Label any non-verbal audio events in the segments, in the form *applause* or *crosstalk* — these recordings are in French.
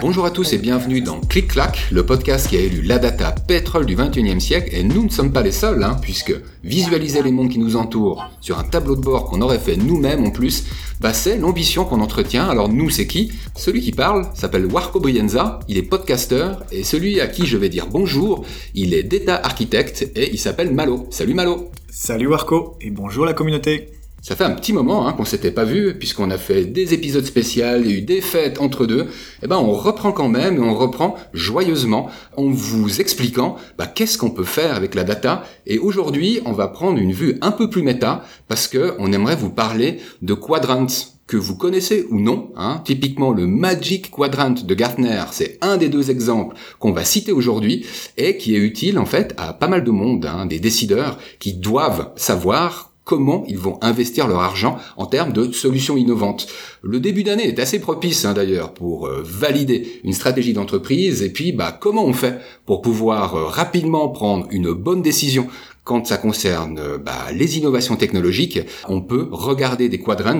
Bonjour à tous et bienvenue dans Clic Clac, le podcast qui a élu la data pétrole du 21e siècle. Et nous ne sommes pas les seuls hein, puisque visualiser les mondes qui nous entourent sur un tableau de bord qu'on aurait fait nous-mêmes en plus, bah c'est l'ambition qu'on entretient. Alors nous c'est qui? Celui qui parle s'appelle Warco Brienza, il est podcasteur et celui à qui je vais dire bonjour, il est data architecte et il s'appelle Malo. Salut Malo. Salut Warco et bonjour la communauté. Ça fait un petit moment hein, qu'on s'était pas vu, puisqu'on a fait des épisodes spéciaux, il y a eu des fêtes entre deux. Eh ben, on reprend quand même, et on reprend joyeusement, en vous expliquant bah, qu'est-ce qu'on peut faire avec la data. Et aujourd'hui, on va prendre une vue un peu plus méta, parce que on aimerait vous parler de quadrants que vous connaissez ou non. Hein. Typiquement, le Magic Quadrant de Gartner, c'est un des deux exemples qu'on va citer aujourd'hui et qui est utile en fait à pas mal de monde, hein, des décideurs qui doivent savoir comment ils vont investir leur argent en termes de solutions innovantes. Le début d'année est assez propice hein, d'ailleurs pour euh, valider une stratégie d'entreprise et puis bah comment on fait pour pouvoir euh, rapidement prendre une bonne décision? Quand ça concerne euh, bah, les innovations technologiques, on peut regarder des quadrants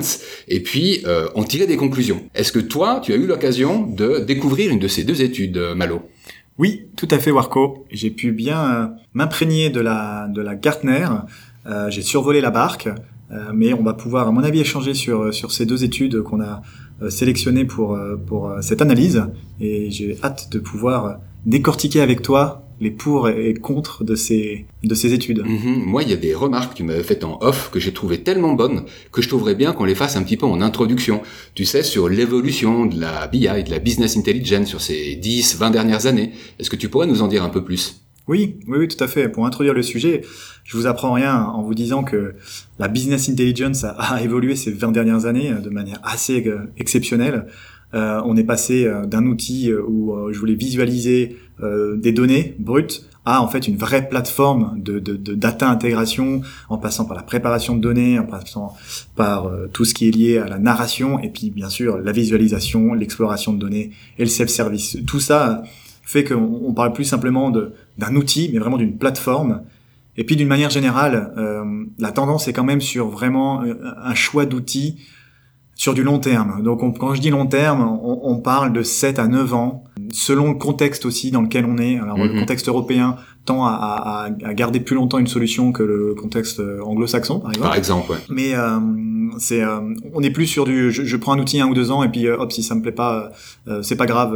et puis en tirer des conclusions. Est-ce que toi, tu as eu l'occasion de découvrir une de ces deux études, Malo? Oui, tout à fait, Warco. J'ai pu bien m'imprégner de la de la Gartner euh, j'ai survolé la barque, euh, mais on va pouvoir, à mon avis, échanger sur, sur ces deux études qu'on a euh, sélectionnées pour, pour cette analyse. Et j'ai hâte de pouvoir décortiquer avec toi les pour et contre de ces de ces études. Mhm. Moi, il y a des remarques que tu m'avais faites en off que j'ai trouvé tellement bonnes que je trouverais bien qu'on les fasse un petit peu en introduction. Tu sais, sur l'évolution de la BI, de la business intelligence sur ces 10, 20 dernières années. Est-ce que tu pourrais nous en dire un peu plus? Oui, oui, oui, tout à fait. Pour introduire le sujet, je vous apprends rien en vous disant que la business intelligence a, évolué ces 20 dernières années euh, de manière assez euh, exceptionnelle. Euh, on est passé d'un outil où je voulais visualiser des données brutes à en fait une vraie plateforme de, data intégration en passant par la préparation de données, en passant par tout ce qui est lié à la narration et puis bien sûr la visualisation, l'exploration de données et le self-service. Tout ça fait qu'on on parle plus simplement d'un outil, mais vraiment d'une plateforme. Et puis d'une manière générale, euh, la tendance est quand même sur vraiment euh, un choix d'outils sur du long terme. Donc quand je dis long terme, on, on, parle de 7 à 9 ans, selon le contexte aussi dans lequel on est. Alors le mhm. contexte européen tend à, à, à, garder plus longtemps une solution que le contexte euh, anglo-saxon, par exemple. Par exemple, ouais. Mais euh, c'est, euh, on est plus sur du, je, je, prends un outil un ou deux ans et puis hop, si ça me plaît pas, c'est pas grave,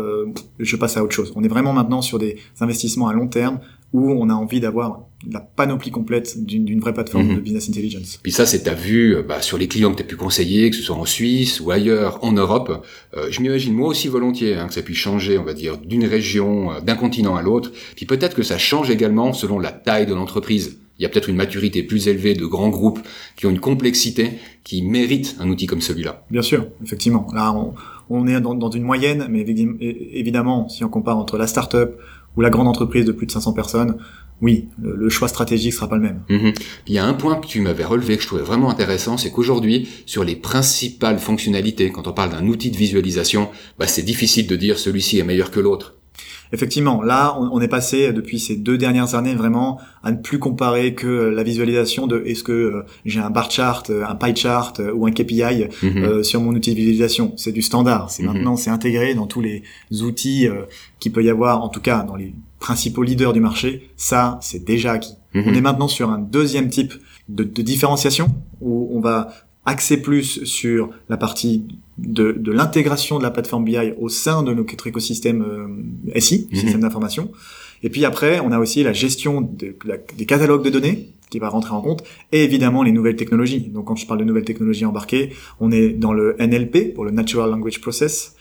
je passe à autre chose. On est vraiment maintenant sur des investissements à long terme où on a envie d'avoir la panoplie complète d'une vraie plateforme mhm. de business intelligence. Puis ça, c'est ta vue euh, bah, sur les clients que tu as pu conseiller, que ce soit en Suisse ou ailleurs, en Europe. Euh, je m'imagine moi aussi volontiers hein, que ça puisse changer, on va dire, d'une région, euh, d'un continent à l'autre. Puis peut-être que ça change également selon la taille de l'entreprise. Il y a peut-être une maturité plus élevée de grands groupes qui ont une complexité qui mérite un outil comme celui-là. Bien sûr, effectivement. Là, on, on est dans, dans, une moyenne, mais évidemment, si on compare entre la start-up ou la grande entreprise de plus de 500 personnes, oui, le, choix stratégique sera pas le même. Mhm. Il y a un point que tu m'avais relevé que je trouvais vraiment intéressant, c'est qu'aujourd'hui, sur les principales fonctionnalités, quand on parle d'un outil de visualisation, bah, c'est difficile de dire celui-ci est meilleur que l'autre. Effectivement, là, on, est passé depuis ces deux dernières années vraiment à ne plus comparer que la visualisation de est-ce que euh, j'ai un bar chart, un pie chart euh, ou un KPI mhm. euh, sur mon outil de visualisation. C'est du standard. C'est mhm. maintenant, c'est intégré dans tous les outils qu'il peut y avoir, en tout cas dans les principaux leaders du marché. Ça, c'est déjà acquis. Mhm. On est maintenant sur un deuxième type de, de différenciation où on va axer plus sur la partie de, de l'intégration de la plateforme BI au sein de notre écosystème euh, SI, mhm. système d'information. Et puis après, on a aussi la gestion des catalogues de données qui va rentrer en compte, et évidemment les nouvelles technologies. Donc quand je parle de nouvelles technologies embarquées, on est dans le NLP, pour le Natural Language Process,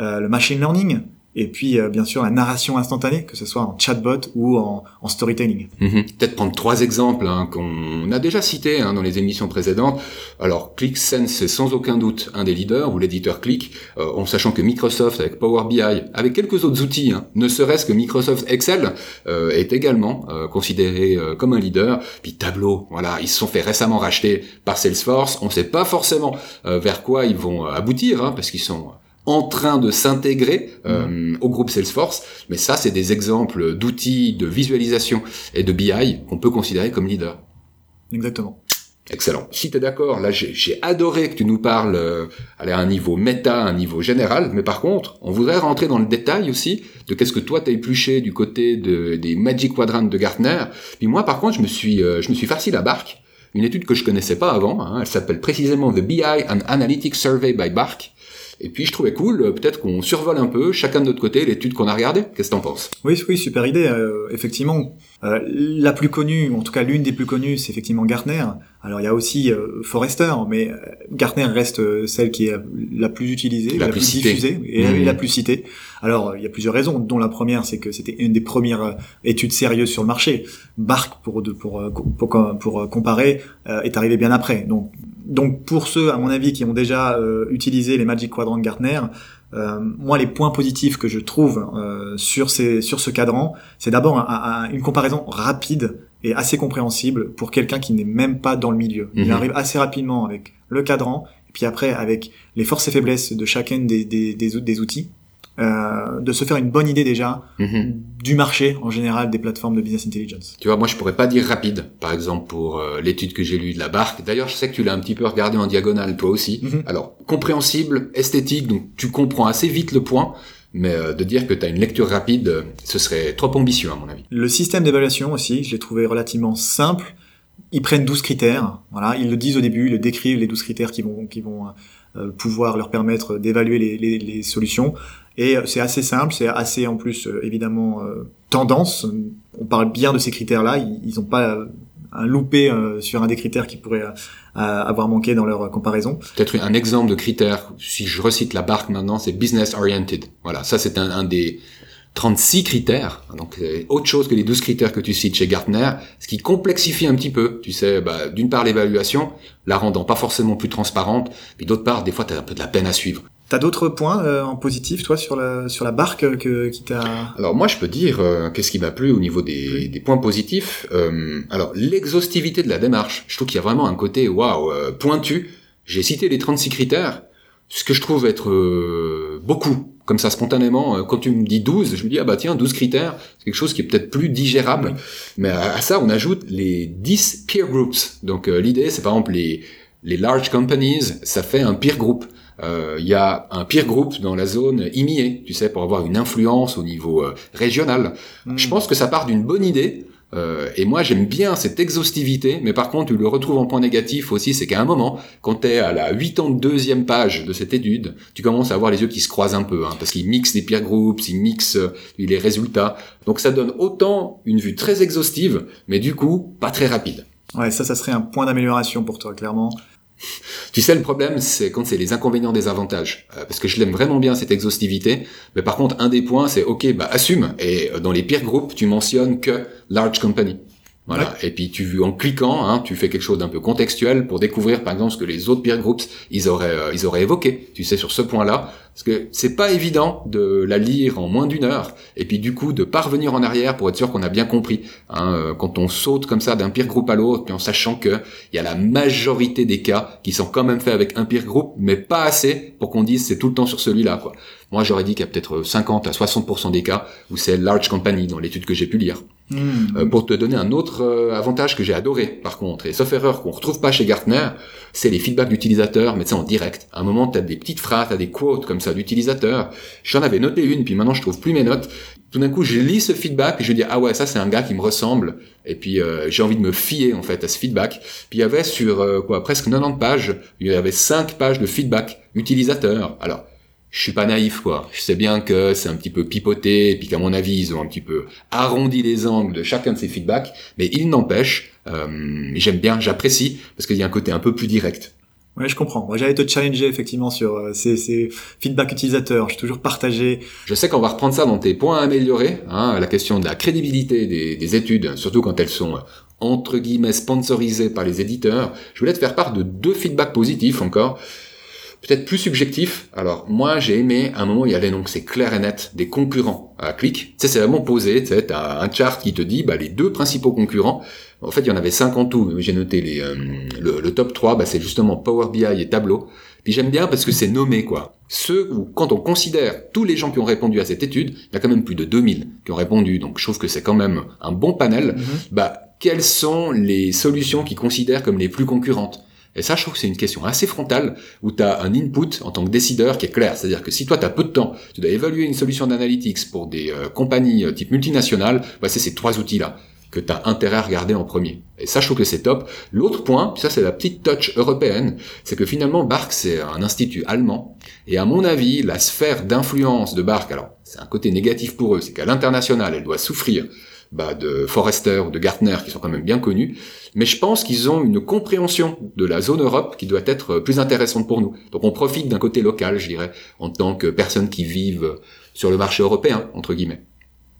euh, le machine learning, et puis euh, bien sûr la narration instantanée, que ce soit en chatbot ou en, storytelling. Mhm. Peut-être prendre trois exemples hein, qu'on a déjà cités hein, dans les émissions précédentes. Alors ClickSense c'est sans aucun doute un des leaders, ou l'éditeur Click, euh, en sachant que Microsoft avec Power BI, avec quelques autres outils, hein, ne serait-ce que Microsoft Excel, euh, est également considéré comme un leader. Puis Tableau, voilà, ils se sont fait récemment racheter par Salesforce. On ne sait pas forcément vers quoi ils vont aboutir, hein, parce qu'ils sont en train de s'intégrer euh, au groupe Salesforce. Mais ça, c'est des exemples d'outils de visualisation et de BI qu'on peut considérer comme leader. Exactement. Excellent. Si tu es d'accord, là j'ai adoré que tu nous parles euh, à un niveau méta, un niveau général, mais par contre, on voudrait rentrer dans le détail aussi de qu'est-ce que toi t'as épluché du côté de, des Magic Quadrants de Gartner. Puis moi par contre, je me suis euh, je me suis farci la barque, une étude que je connaissais pas avant, hein, elle s'appelle précisément The BI and Analytics Survey by Bark. Et puis je trouvais cool, euh, peut-être qu'on survole un peu, chacun de notre côté, l'étude qu'on a regardée. Qu'est-ce que t'en penses? Oui, oui, super idée. Euh, effectivement, euh, la plus connue, en tout cas l'une des plus connues, c'est effectivement Gartner. Alors il y a aussi Forrester, mais Gartner reste celle qui est la plus utilisée, la, plus, diffusée et mmh. la plus citée. Alors il y a plusieurs raisons, dont la première, c'est que c'était une des premières études sérieuses sur le marché. Bark, pour pour pour, pour comparer, est arrivé bien après. Donc donc pour ceux, à mon avis, qui ont déjà euh, utilisé les Magic Quadrant de Gartner, euh, moi les points positifs que je trouve euh, sur ces sur ce cadran, c'est d'abord une comparaison rapide et assez compréhensible pour quelqu'un qui n'est même pas dans le milieu. Il mhm. arrive assez rapidement avec le cadran, et puis après avec les forces et faiblesses de chacun des, des, des, des outils euh, de se faire une bonne idée déjà mhm. du marché en général des plateformes de business intelligence. Tu vois, moi je pourrais pas dire rapide, par exemple pour euh, l'étude que j'ai lue de la barque. D'ailleurs, je sais que tu l'as un petit peu regardé en diagonale toi aussi. Mhm. Alors, compréhensible, esthétique, donc tu comprends assez vite le point. Mais euh, de dire que tu as une lecture rapide, ce serait trop ambitieux à mon avis. Le système d'évaluation aussi, je l'ai trouvé relativement simple. Ils prennent 12 critères, voilà, ils le disent au début, ils le décrivent les 12 critères qui vont qui vont pouvoir leur permettre d'évaluer les, les, les, solutions. Et euh, c'est assez simple, c'est assez en plus euh, évidemment euh, tendance. On parle bien de ces critères-là. Ils n'ont pas un loupé sur un des critères qui pourrait avoir manqué dans leur comparaison. Peut-être un exemple de critère, si je recite la barque maintenant, c'est business oriented. Voilà, ça c'est un, un, des 36 critères, donc autre chose que les 12 critères que tu cites chez Gartner, ce qui complexifie un petit peu, tu sais, bah, d'une part l'évaluation, la rendant pas forcément plus transparente, puis d'autre part, des fois tu as un peu de la peine à suivre. T'as d'autres points euh, en positif, toi, sur la sur la barque euh, que, qui t'a. Alors moi, je peux dire euh, qu'est-ce qui m'a plu au niveau des, des points positifs. alors l'exhaustivité de la démarche, je trouve qu'il y a vraiment un côté waouh pointu. J'ai cité les 36 critères, ce que je trouve être beaucoup. Comme ça, spontanément, quand tu me dis 12, je me dis, ah bah tiens, 12 critères, c'est quelque chose qui est peut-être plus digérable. Mais à, à, ça, on ajoute les 10 peer groups. Donc l'idée, c'est par exemple les, les large companies, ça fait un peer group il euh, y a un peer group dans la zone IMIE, tu sais, pour avoir une influence au niveau euh, régional. Hmm. Je pense que ça part d'une bonne idée. Euh, et moi, j'aime bien cette exhaustivité, mais par contre, tu le retrouves en point négatif aussi, c'est qu'à un moment, quand tu es à la 82e page de cette étude, tu commences à avoir les yeux qui se croisent un peu, hein, parce qu'ils mixent les peer groups, ils mixent les résultats. Donc ça donne autant une vue très exhaustive, mais du coup, pas très rapide. Ouais, ça, ça serait un point d'amélioration pour toi, clairement. Tu sais, le problème, c'est quand c'est les inconvénients des avantages. Euh, parce que je l'aime vraiment bien, cette exhaustivité. Mais par contre, un des points, c'est, OK, bah, assume. Et euh, dans les pires groupes, tu mentionnes que large company. Voilà. Et puis tu en cliquant, hein, tu fais quelque chose d'un peu contextuel pour découvrir par exemple ce que les autres peer groups ils auraient euh, ils auraient évoqué. Tu sais sur ce point-là, parce que c'est pas évident de la lire en moins d'une heure et puis du coup de parvenir en arrière pour être sûr qu'on a bien compris. Hein, euh, quand on saute comme ça d'un peer group à l'autre, puis en sachant que il y a la majorité des cas qui sont quand même faits avec un peer group, mais pas assez pour qu'on dise c'est tout le temps sur celui-là quoi. Moi j'aurais dit qu'il y a peut-être 50 à 60% des cas où c'est large company dans l'étude que j'ai pu lire. Hmm. Euh, pour te donner un autre euh, avantage que j'ai adoré, par contre, et sauf erreur qu'on retrouve pas chez Gartner, c'est les feedbacks d'utilisateurs, mais c'est en direct. À un moment, tu as des petites phrases, tu des quotes comme ça d'utilisateurs. J'en avais noté une, puis maintenant je trouve plus mes notes. Tout d'un coup, je lis ce feedback et je dis ah ouais, ça c'est un gars qui me ressemble. Et puis euh, j'ai envie de me fier en fait à ce feedback. Puis il y avait sur quoi presque 90 pages, il y avait 5 pages de feedback utilisateur. Alors je suis pas naïf quoi. Je sais bien que c'est un petit peu pipoté et puis qu'à mon avis ils ont un petit peu arrondi les angles de chacun de ces feedbacks, mais il n'empêche, euh, j'aime bien, j'apprécie parce qu'il y a un côté un peu plus direct. Ouais, je comprends. Moi, j'allais te challenger effectivement sur euh, ces, ces feedbacks utilisateurs. Je suis toujours partagé. Je sais qu'on va reprendre ça dans tes points à améliorer. Hein, la question de la crédibilité des, des études, surtout quand elles sont entre guillemets sponsorisées par les éditeurs. Je voulais te faire part de deux feedbacks positifs encore peut-être plus subjectif. Alors moi j'ai aimé un moment il y avait donc c'est clair et net des concurrents à clic. Tu sais c'est vraiment posé. Tu sais un chart qui te dit bah les deux principaux concurrents. En fait il y en avait cinq en tout. J'ai noté les euh, le, top 3 bah c'est justement Power BI et Tableau. Puis j'aime bien parce que c'est nommé, quoi. Ceux où, quand on considère tous les gens qui ont répondu à cette étude, il y a quand même plus de 2000 qui ont répondu, donc je trouve que c'est quand même un bon panel. Mhm. Bah, quelles sont les solutions qu'ils considèrent comme les plus concurrentes? Et ça, je trouve que c'est une question assez frontale où tu as un input en tant que décideur qui est clair. C'est-à-dire que si toi, tu as peu de temps, tu dois évaluer une solution d'analytics pour des euh, compagnies euh, type multinationales, bah, c'est ces trois outils-là que tu as intérêt à regarder en premier. Et ça, je trouve que c'est top. L'autre point, ça c'est la petite touch européenne, c'est que finalement, Bark, c'est un institut allemand. Et à mon avis, la sphère d'influence de Bark, alors c'est un côté négatif pour eux, c'est qu'à l'international, elle doit souffrir bah, de Forrester ou de Gartner, qui sont quand même bien connus. Mais je pense qu'ils ont une compréhension de la zone Europe qui doit être plus intéressante pour nous. Donc on profite d'un côté local, je dirais, en tant que personnes qui vivent sur le marché européen, entre guillemets.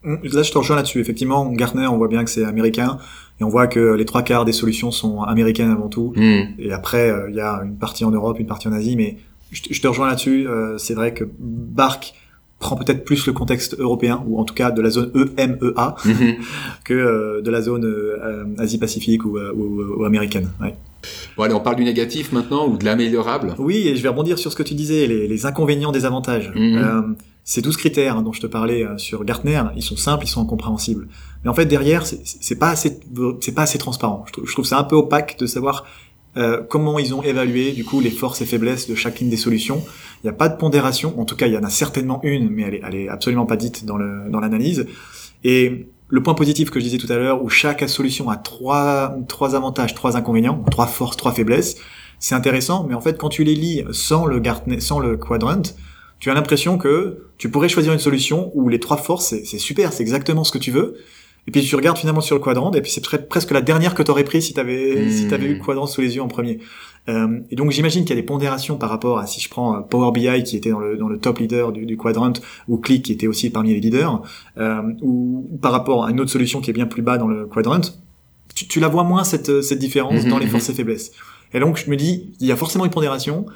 Là, je te rejoins là-dessus. Effectivement, Gartner, on voit bien que c'est américain, et on voit que les trois quarts des solutions sont américaines avant tout. Hmm. Et après, euh, il y a une partie en Europe, une partie en Asie, mais je te, je te rejoins là-dessus. Euh, c'est vrai que Bark prend peut-être plus le contexte européen, ou en tout cas de la zone EMEA, Mhm. *laughs* que euh, de la zone euh, Asie-Pacifique ou, euh, ou, ou américaine. Ouais. Bon allez, on parle du négatif maintenant ou de l'améliorable? Oui, et je vais rebondir sur ce que tu disais, les, les inconvénients des avantages. Mhm. Ces 12 critères hein, dont je te parlais sur Gartner, ils sont simples, ils sont incompréhensibles. Mais en fait, derrière, c'est pas assez, c'est pas assez transparent. Je trouve, je trouve ça un peu opaque de savoir euh, comment ils ont évalué du coup les forces et faiblesses de chacune des solutions? Il n'y a pas de pondération, en tout cas, il y en a certainement une, mais elle est, absolument pas dite dans le dans l'analyse. Et le point positif que je disais tout à l'heure, où chaque solution a trois trois avantages, trois inconvénients, trois forces, trois faiblesses, c'est intéressant. Mais en fait, quand tu les lis sans le Gartner, sans le quadrant, tu as l'impression que tu pourrais choisir une solution où les trois forces, c'est super, c'est exactement ce que tu veux. Et puis tu regardes finalement sur le quadrant, et puis c'est pre- presque la dernière que tu aurais pris si tu avais Hmm. si t'avais eu le quadrant sous les yeux en premier. Euh, et donc j'imagine qu'il y a des pondérations par rapport à si je prends euh, Power BI qui était dans le dans le top leader du, du quadrant ou Click qui était aussi parmi les leaders, euh, ou par rapport à une autre solution qui est bien plus bas dans le quadrant, tu, tu la vois moins cette cette différence Mhm, dans les mhm. forces et faiblesses. Et donc je me dis il y a forcément une pondération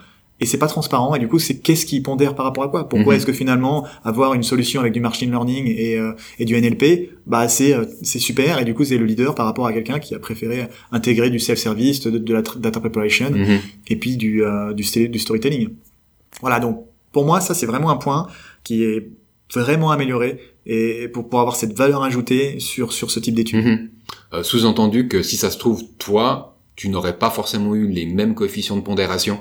et c'est pas transparent et du coup c'est qu'est-ce qui pondère par rapport à quoi? Pourquoi Mhm. est-ce que finalement avoir une solution avec du machine learning et, euh, et du NLP bah c'est euh, c'est super et du coup c'est le leader par rapport à quelqu'un qui a préféré intégrer du self-service, de, de la data preparation Mhm. et puis du euh, du, st- du storytelling. Voilà donc pour moi ça c'est vraiment un point qui est vraiment amélioré et pour pour avoir cette valeur ajoutée sur sur ce type d'études. Mhm. Euh, Sous-entendu que si ça se trouve, toi, tu n'aurais pas forcément eu les mêmes coefficients de pondération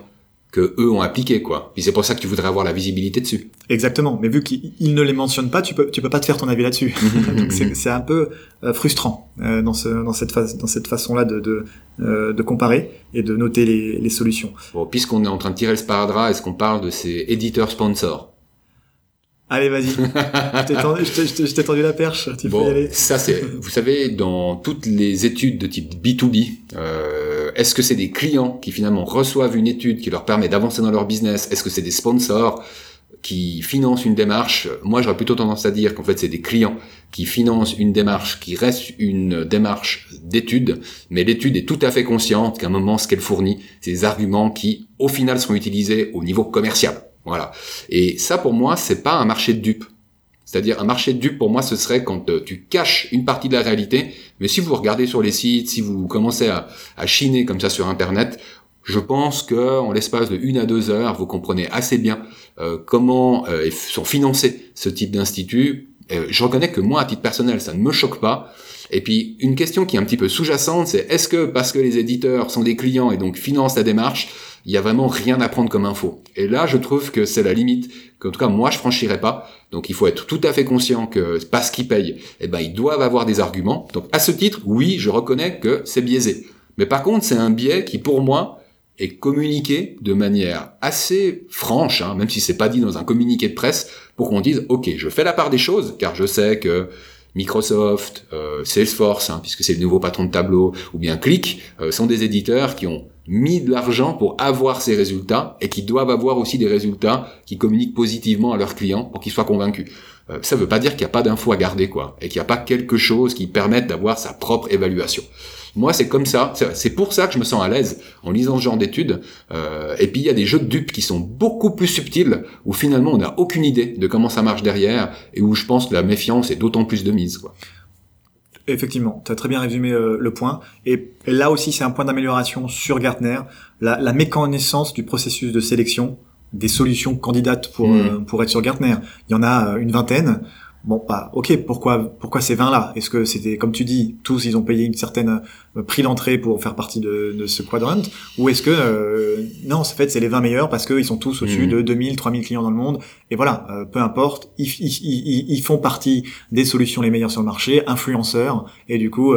que eux ont appliqués, quoi. Et c'est pour ça que tu voudrais avoir la visibilité dessus. Exactement, mais vu qu'ils ils ne les mentionnent pas, tu peux tu peux pas te faire ton avis là-dessus. *laughs* *laughs* Donc c'est c'est un peu euh, frustrant euh, dans ce dans cette phase dans cette façon là de de, euh, de comparer et de noter les, les solutions. Bon, puisqu'on est en train de tirer le sparadrap, est-ce qu'on parle de ces éditeurs sponsors? Allez vas-y, *laughs* je t'ai tendu, la perche, tu peux y Bon, aller. ça c'est, vous savez, dans toutes les études de type B2B, euh, est-ce que c'est des clients qui finalement reçoivent une étude qui leur permet d'avancer dans leur business? Est-ce que c'est des sponsors qui financent une démarche? Moi, j'aurais plutôt tendance à dire qu'en fait, c'est des clients qui financent une démarche qui reste une démarche d'étude, mais l'étude est tout à fait consciente qu'à un moment, ce qu'elle fournit, c'est des arguments qui, au final, seront utilisés au niveau commercial. Voilà. Et ça, pour moi, c'est pas un marché de dupes. C'est-à-dire un marché de dupes pour moi ce serait quand euh, tu caches une partie de la réalité, mais si vous regardez sur les sites, si vous commencez à, à chiner comme ça sur internet, je pense que en l'espace de une à deux heures, vous comprenez assez bien euh, comment euh, sont financés ce type d'institut. Euh, je reconnais que moi, à titre personnel, ça ne me choque pas. Et puis une question qui est un petit peu sous-jacente, c'est est-ce que parce que les éditeurs sont des clients et donc financent la démarche, il y a vraiment rien à prendre comme info. Et là, je trouve que c'est la limite qu'en tout cas moi je franchirais pas. Donc il faut être tout à fait conscient que parce qu'ils payent, eh ben ils doivent avoir des arguments. Donc à ce titre, oui, je reconnais que c'est biaisé. Mais par contre, c'est un biais qui pour moi est communiqué de manière assez franche, hein, même si c'est pas dit dans un communiqué de presse, pour qu'on dise ok, je fais la part des choses, car je sais que Microsoft, euh, Salesforce, hein, puisque c'est le nouveau patron de tableau, ou bien Click, euh, sont des éditeurs qui ont mis de l'argent pour avoir ces résultats et qui doivent avoir aussi des résultats qui communiquent positivement à leurs clients pour qu'ils soient convaincus. Euh, ça veut pas dire qu'il n'y a pas d'infos à garder, quoi, et qu'il n'y a pas quelque chose qui permette d'avoir sa propre évaluation. Moi, c'est comme ça. C'est- pour ça que je me sens à l'aise en lisant ce genre d'études. Euh, et puis, il y a des jeux de dupes qui sont beaucoup plus subtils, où finalement, on n'a aucune idée de comment ça marche derrière, et où je pense que la méfiance est d'autant plus de mise. Quoi. Effectivement, tu as très bien résumé euh, le point. Et, là aussi, c'est un point d'amélioration sur Gartner, la, la, méconnaissance du processus de sélection des solutions candidates pour, mmh. pour être sur Gartner. Il y en a une vingtaine. Bon, bah, ok, pourquoi, pourquoi ces 20 là Est-ce que c'était, comme tu dis, tous ils ont payé une certaine euh, prix d'entrée pour faire partie de, de ce quadrant? Ou est-ce que, euh, non, en fait, c'est les 20 meilleurs parce qu'ils sont tous au-dessus mhm. de 2000, 3000 clients dans le monde. Et voilà, euh, peu importe, ils, ils, ils, font partie des solutions les meilleures sur le marché, influenceurs, et du coup,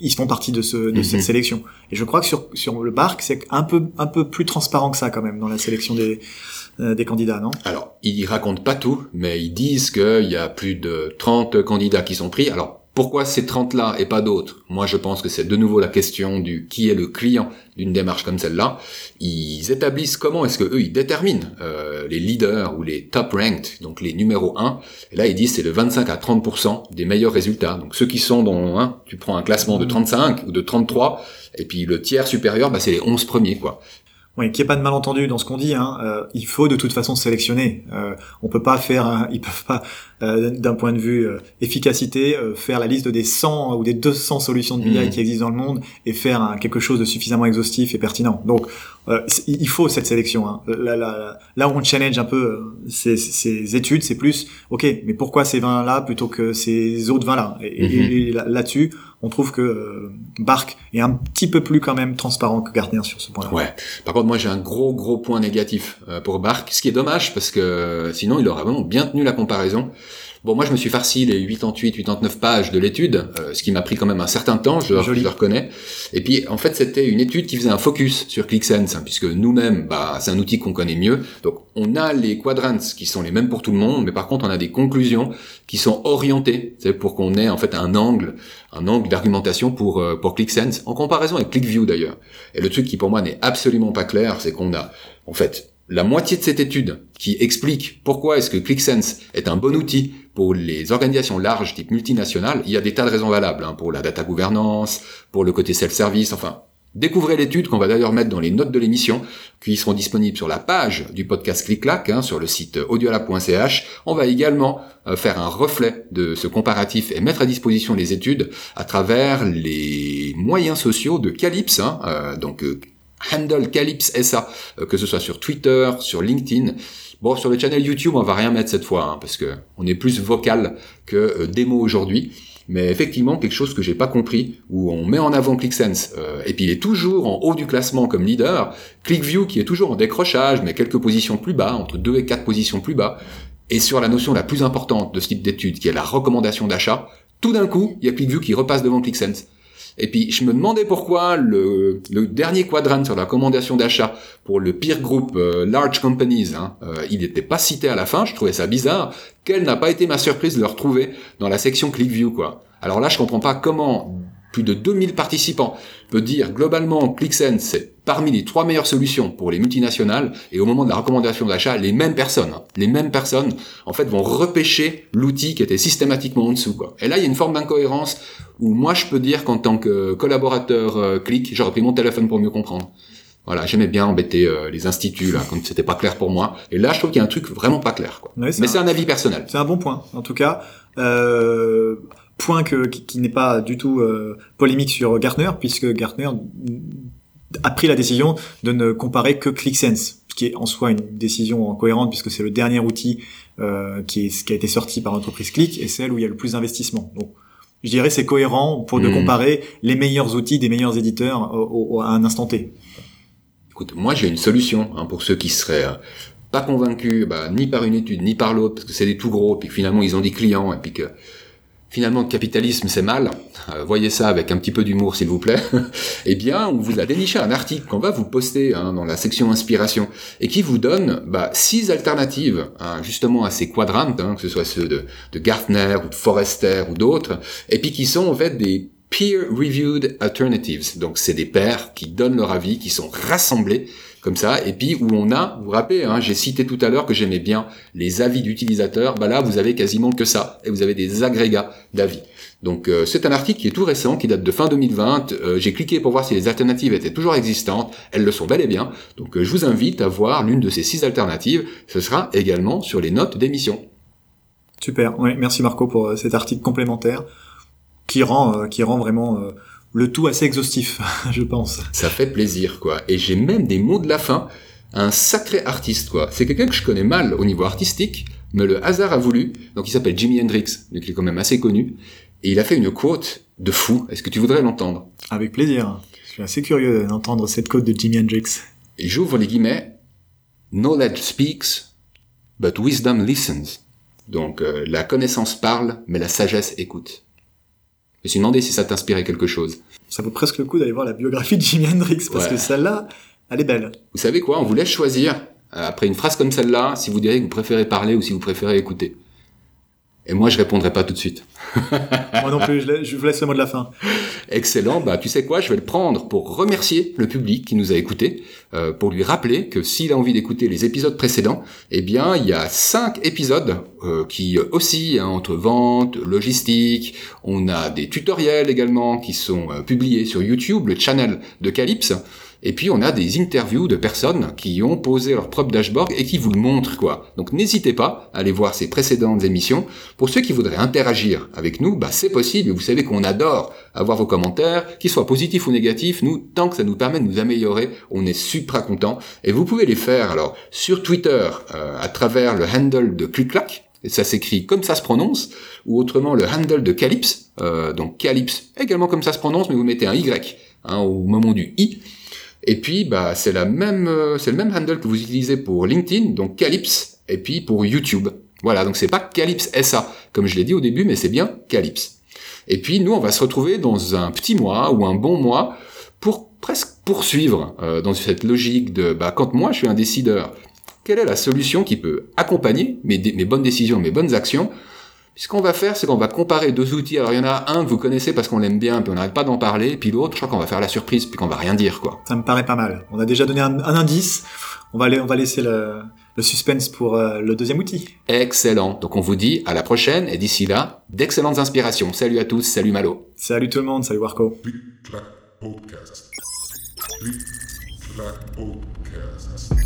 ils font partie de, ce, de cette mhm. sélection. Et je crois que sur, sur le parc, c'est un peu, un peu plus transparent que ça quand même dans la sélection des euh, des candidats, non? Alors, ils racontent pas tout, mais ils disent qu'il y a plus de 30 candidats qui sont pris. Alors, pourquoi ces 30-là et pas d'autres? Moi, je pense que c'est de nouveau la question du qui est le client d'une démarche comme celle-là. Ils établissent comment est-ce que eux ils déterminent euh, les leaders ou les top ranked, donc les numéros 1. Et là, ils disent c'est de 25 à 30% des meilleurs résultats. Donc ceux qui sont dans hein, tu prends un classement de 35 ou de 33 et puis le tiers supérieur, bah, c'est les 11 premiers quoi. Oui, qu'il n'y ait pas de malentendu dans ce qu'on dit. Hein, euh, il faut de toute façon sélectionner. Euh, on peut pas faire, ils peuvent pas, d'un point de vue euh, efficacité, faire la liste des 100 ou des 200 solutions de BI mmh. qui existent dans le monde et faire quelque chose de suffisamment exhaustif et pertinent. Donc, il faut cette sélection. Hein. Là, là, là, où on challenge un peu ces, ces études, c'est plus, ok, mais pourquoi ces 20 là plutôt que ces autres 20 là Et, mmh. là-dessus, on trouve que euh, Bark est un petit peu plus quand même transparent que Gartner sur ce point-là. Ouais. Par contre, moi j'ai un gros gros point négatif euh, pour Bark, ce qui est dommage parce que sinon il aurait vraiment bien tenu la comparaison. Bon, moi, je me suis farci les 88, 89 pages de l'étude, euh, ce qui m'a pris quand même un certain temps, je, je le reconnais. Et puis, en fait, c'était une étude qui faisait un focus sur ClickSense, hein, puisque nous-mêmes, bah, c'est un outil qu'on connaît mieux. Donc, on a les quadrants qui sont les mêmes pour tout le monde, mais par contre, on a des conclusions qui sont orientées, c'est pour qu'on ait en fait un angle, un angle d'argumentation pour euh, pour ClickSense, en comparaison avec ClickView d'ailleurs. Et le truc qui pour moi n'est absolument pas clair, c'est qu'on a en fait la moitié de cette étude qui explique pourquoi est-ce que ClickSense est un bon outil pour les organisations larges type multinationales, il y a des tas de raisons valables, hein, pour la data gouvernance, pour le côté self-service, enfin, découvrez l'étude qu'on va d'ailleurs mettre dans les notes de l'émission, qui seront disponibles sur la page du podcast ClickClack, hein, sur le site audiola.ch. On va également euh, faire un reflet de ce comparatif et mettre à disposition les études à travers les moyens sociaux de Calypse, hein, euh, donc euh, handle Calypse SA, que ce soit sur Twitter, sur LinkedIn, Bon, sur le channel YouTube, on va rien mettre cette fois, hein, parce que on est plus vocal que euh, démo aujourd'hui. Mais effectivement, quelque chose que j'ai pas compris, où on met en avant ClickSense, euh, et puis il est toujours en haut du classement comme leader, ClickView qui est toujours en décrochage, mais quelques positions plus bas, entre 2 et 4 positions plus bas, et sur la notion la plus importante de ce type d'étude, qui est la recommandation d'achat, tout d'un coup, il y a ClickView qui repasse devant ClickSense. Et puis je me demandais pourquoi le, dernier quadrant sur la recommandation d'achat pour le peer group euh, large companies, hein, euh, il n'était pas cité à la fin. Je trouvais ça bizarre. Quelle n'a pas été ma surprise de le retrouver dans la section ClickView quoi. Alors là, je comprends pas comment plus de 2000 participants peut dire globalement ClickSense c'est parmi les trois meilleures solutions pour les multinationales et au moment de la recommandation d'achat les mêmes personnes hein, les mêmes personnes en fait vont repêcher l'outil qui était systématiquement en dessous quoi. Et là il y a une forme d'incohérence où moi je peux dire qu'en tant que collaborateur euh, Click j'aurais pris mon téléphone pour mieux comprendre. Voilà, j'aimais bien embêter euh, les instituts là quand c'était pas clair pour moi. Et là, je trouve qu'il y a un truc vraiment pas clair. Quoi. Mais c'est un avis personnel. C'est un bon point. En tout cas, euh, point que, qui, n'est pas du tout euh, polémique sur Gartner, puisque Gartner a pris la décision de ne comparer que ClickSense, ce qui est en soi une décision cohérente, puisque c'est le dernier outil euh, qui, est, qui a été sorti par l'entreprise Click, et celle où il y a le plus d'investissement. Donc, je dirais c'est cohérent pour de hmm. comparer les meilleurs outils des meilleurs éditeurs à un instant T. Écoute, moi j'ai une solution hein, pour ceux qui seraient euh, pas convaincus, bah, ni par une étude, ni par l'autre, parce que c'est des tout gros, puis que finalement ils ont des clients, et puis que finalement le capitalisme c'est mal, euh, voyez ça avec un petit peu d'humour s'il vous plaît, *laughs* eh bien on vous a déniché un article qu'on va vous poster hein, dans la section inspiration et qui vous donne bah, six alternatives hein, justement à ces quadrants, hein, que ce soit ceux de, de Gartner ou de Forrester ou d'autres, et puis qui sont en fait des peer-reviewed alternatives. Donc c'est des pairs qui donnent leur avis, qui sont rassemblés comme ça, et puis où on a, vous vous rappelez, hein, j'ai cité tout à l'heure que j'aimais bien les avis d'utilisateurs, bah là vous avez quasiment que ça, et vous avez des agrégats d'avis. Donc euh, c'est un article qui est tout récent, qui date de fin 2020. Euh, j'ai cliqué pour voir si les alternatives étaient toujours existantes. Elles le sont bel et bien. Donc euh, je vous invite à voir l'une de ces six alternatives. Ce sera également sur les notes d'émission. Super. Oui, merci Marco pour cet article complémentaire. qui rend, qui rend vraiment le tout assez exhaustif, *laughs* je pense. Ça fait plaisir, quoi. Et j'ai même des mots de la fin. Un sacré artiste, quoi. C'est quelqu'un que je connais mal au niveau artistique, mais le hasard a voulu. Donc il s'appelle Jimi Hendrix, donc il est quand même assez connu. Et il a fait une quote de fou. Est-ce que tu voudrais l'entendre? Avec plaisir. Je suis assez curieux d'entendre cette quote de Jimi Hendrix. Et j'ouvre les guillemets. Knowledge speaks, but wisdom listens. Donc euh, la connaissance parle, mais la sagesse écoute. Je me suis demandé si ça t'inspirait quelque chose. Ça vaut presque le coup d'aller voir la biographie de Jimi Hendrix, parce Ouais. que celle-là, elle est belle. Vous savez quoi On vous laisse choisir, euh, après une phrase comme celle-là, si vous direz que vous préférez parler ou si vous préférez écouter. Et moi, je répondrai pas tout de suite. *laughs* Moi non plus, je, vous laisse le mot de la fin. Excellent, bah tu sais quoi, je vais le prendre pour remercier le public qui nous a écoutés, euh, pour lui rappeler que s'il a envie d'écouter les épisodes précédents, eh bien il y a cinq épisodes euh, qui oscillent hein, entre vente, logistique, on a des tutoriels également qui sont euh, publiés sur YouTube, le channel de Calypse, et puis on a des interviews de personnes qui ont posé leur propre dashboard et qui vous le montrent quoi. Donc n'hésitez pas à aller voir ces précédentes émissions. Pour ceux qui voudraient interagir avec nous, bah c'est possible. Vous savez qu'on adore avoir vos commentaires, qu'ils soient positifs ou négatifs. Nous, tant que ça nous permet de nous améliorer, on est super content. Et vous pouvez les faire alors sur Twitter euh, à travers le handle de Cluclac. Et ça s'écrit comme ça se prononce, ou autrement le handle de Calypse, euh, donc Calypse également comme ça se prononce, mais vous mettez un Y hein, au moment du I. Et puis, bah, c'est la même, euh, c'est le même handle que vous utilisez pour LinkedIn, donc Calypse, et puis pour YouTube. Voilà, donc c'est pas Calypse SA, comme je l'ai dit au début, mais c'est bien Calypse. Et puis, nous, on va se retrouver dans un petit mois ou un bon mois pour presque poursuivre euh, dans cette logique de, bah, quand moi je suis un décideur, quelle est la solution qui peut accompagner mes, bonnes décisions, mes bonnes actions ce qu'on va faire, c'est qu'on va comparer deux outils. Alors il y en a un que vous connaissez parce qu'on l'aime bien, puis on n'arrête pas d'en parler, puis l'autre, je crois qu'on va faire la surprise, puis qu'on va rien dire, quoi. Ça me paraît pas mal. On a déjà donné un, un indice. On va, aller- on va laisser le, le suspense pour euh, le deuxième outil. Excellent. Donc on vous dit à la prochaine, et d'ici là, d'excellentes inspirations. Salut à tous, salut Malo. Salut tout le monde, salut Warco. Podcast. Podcast.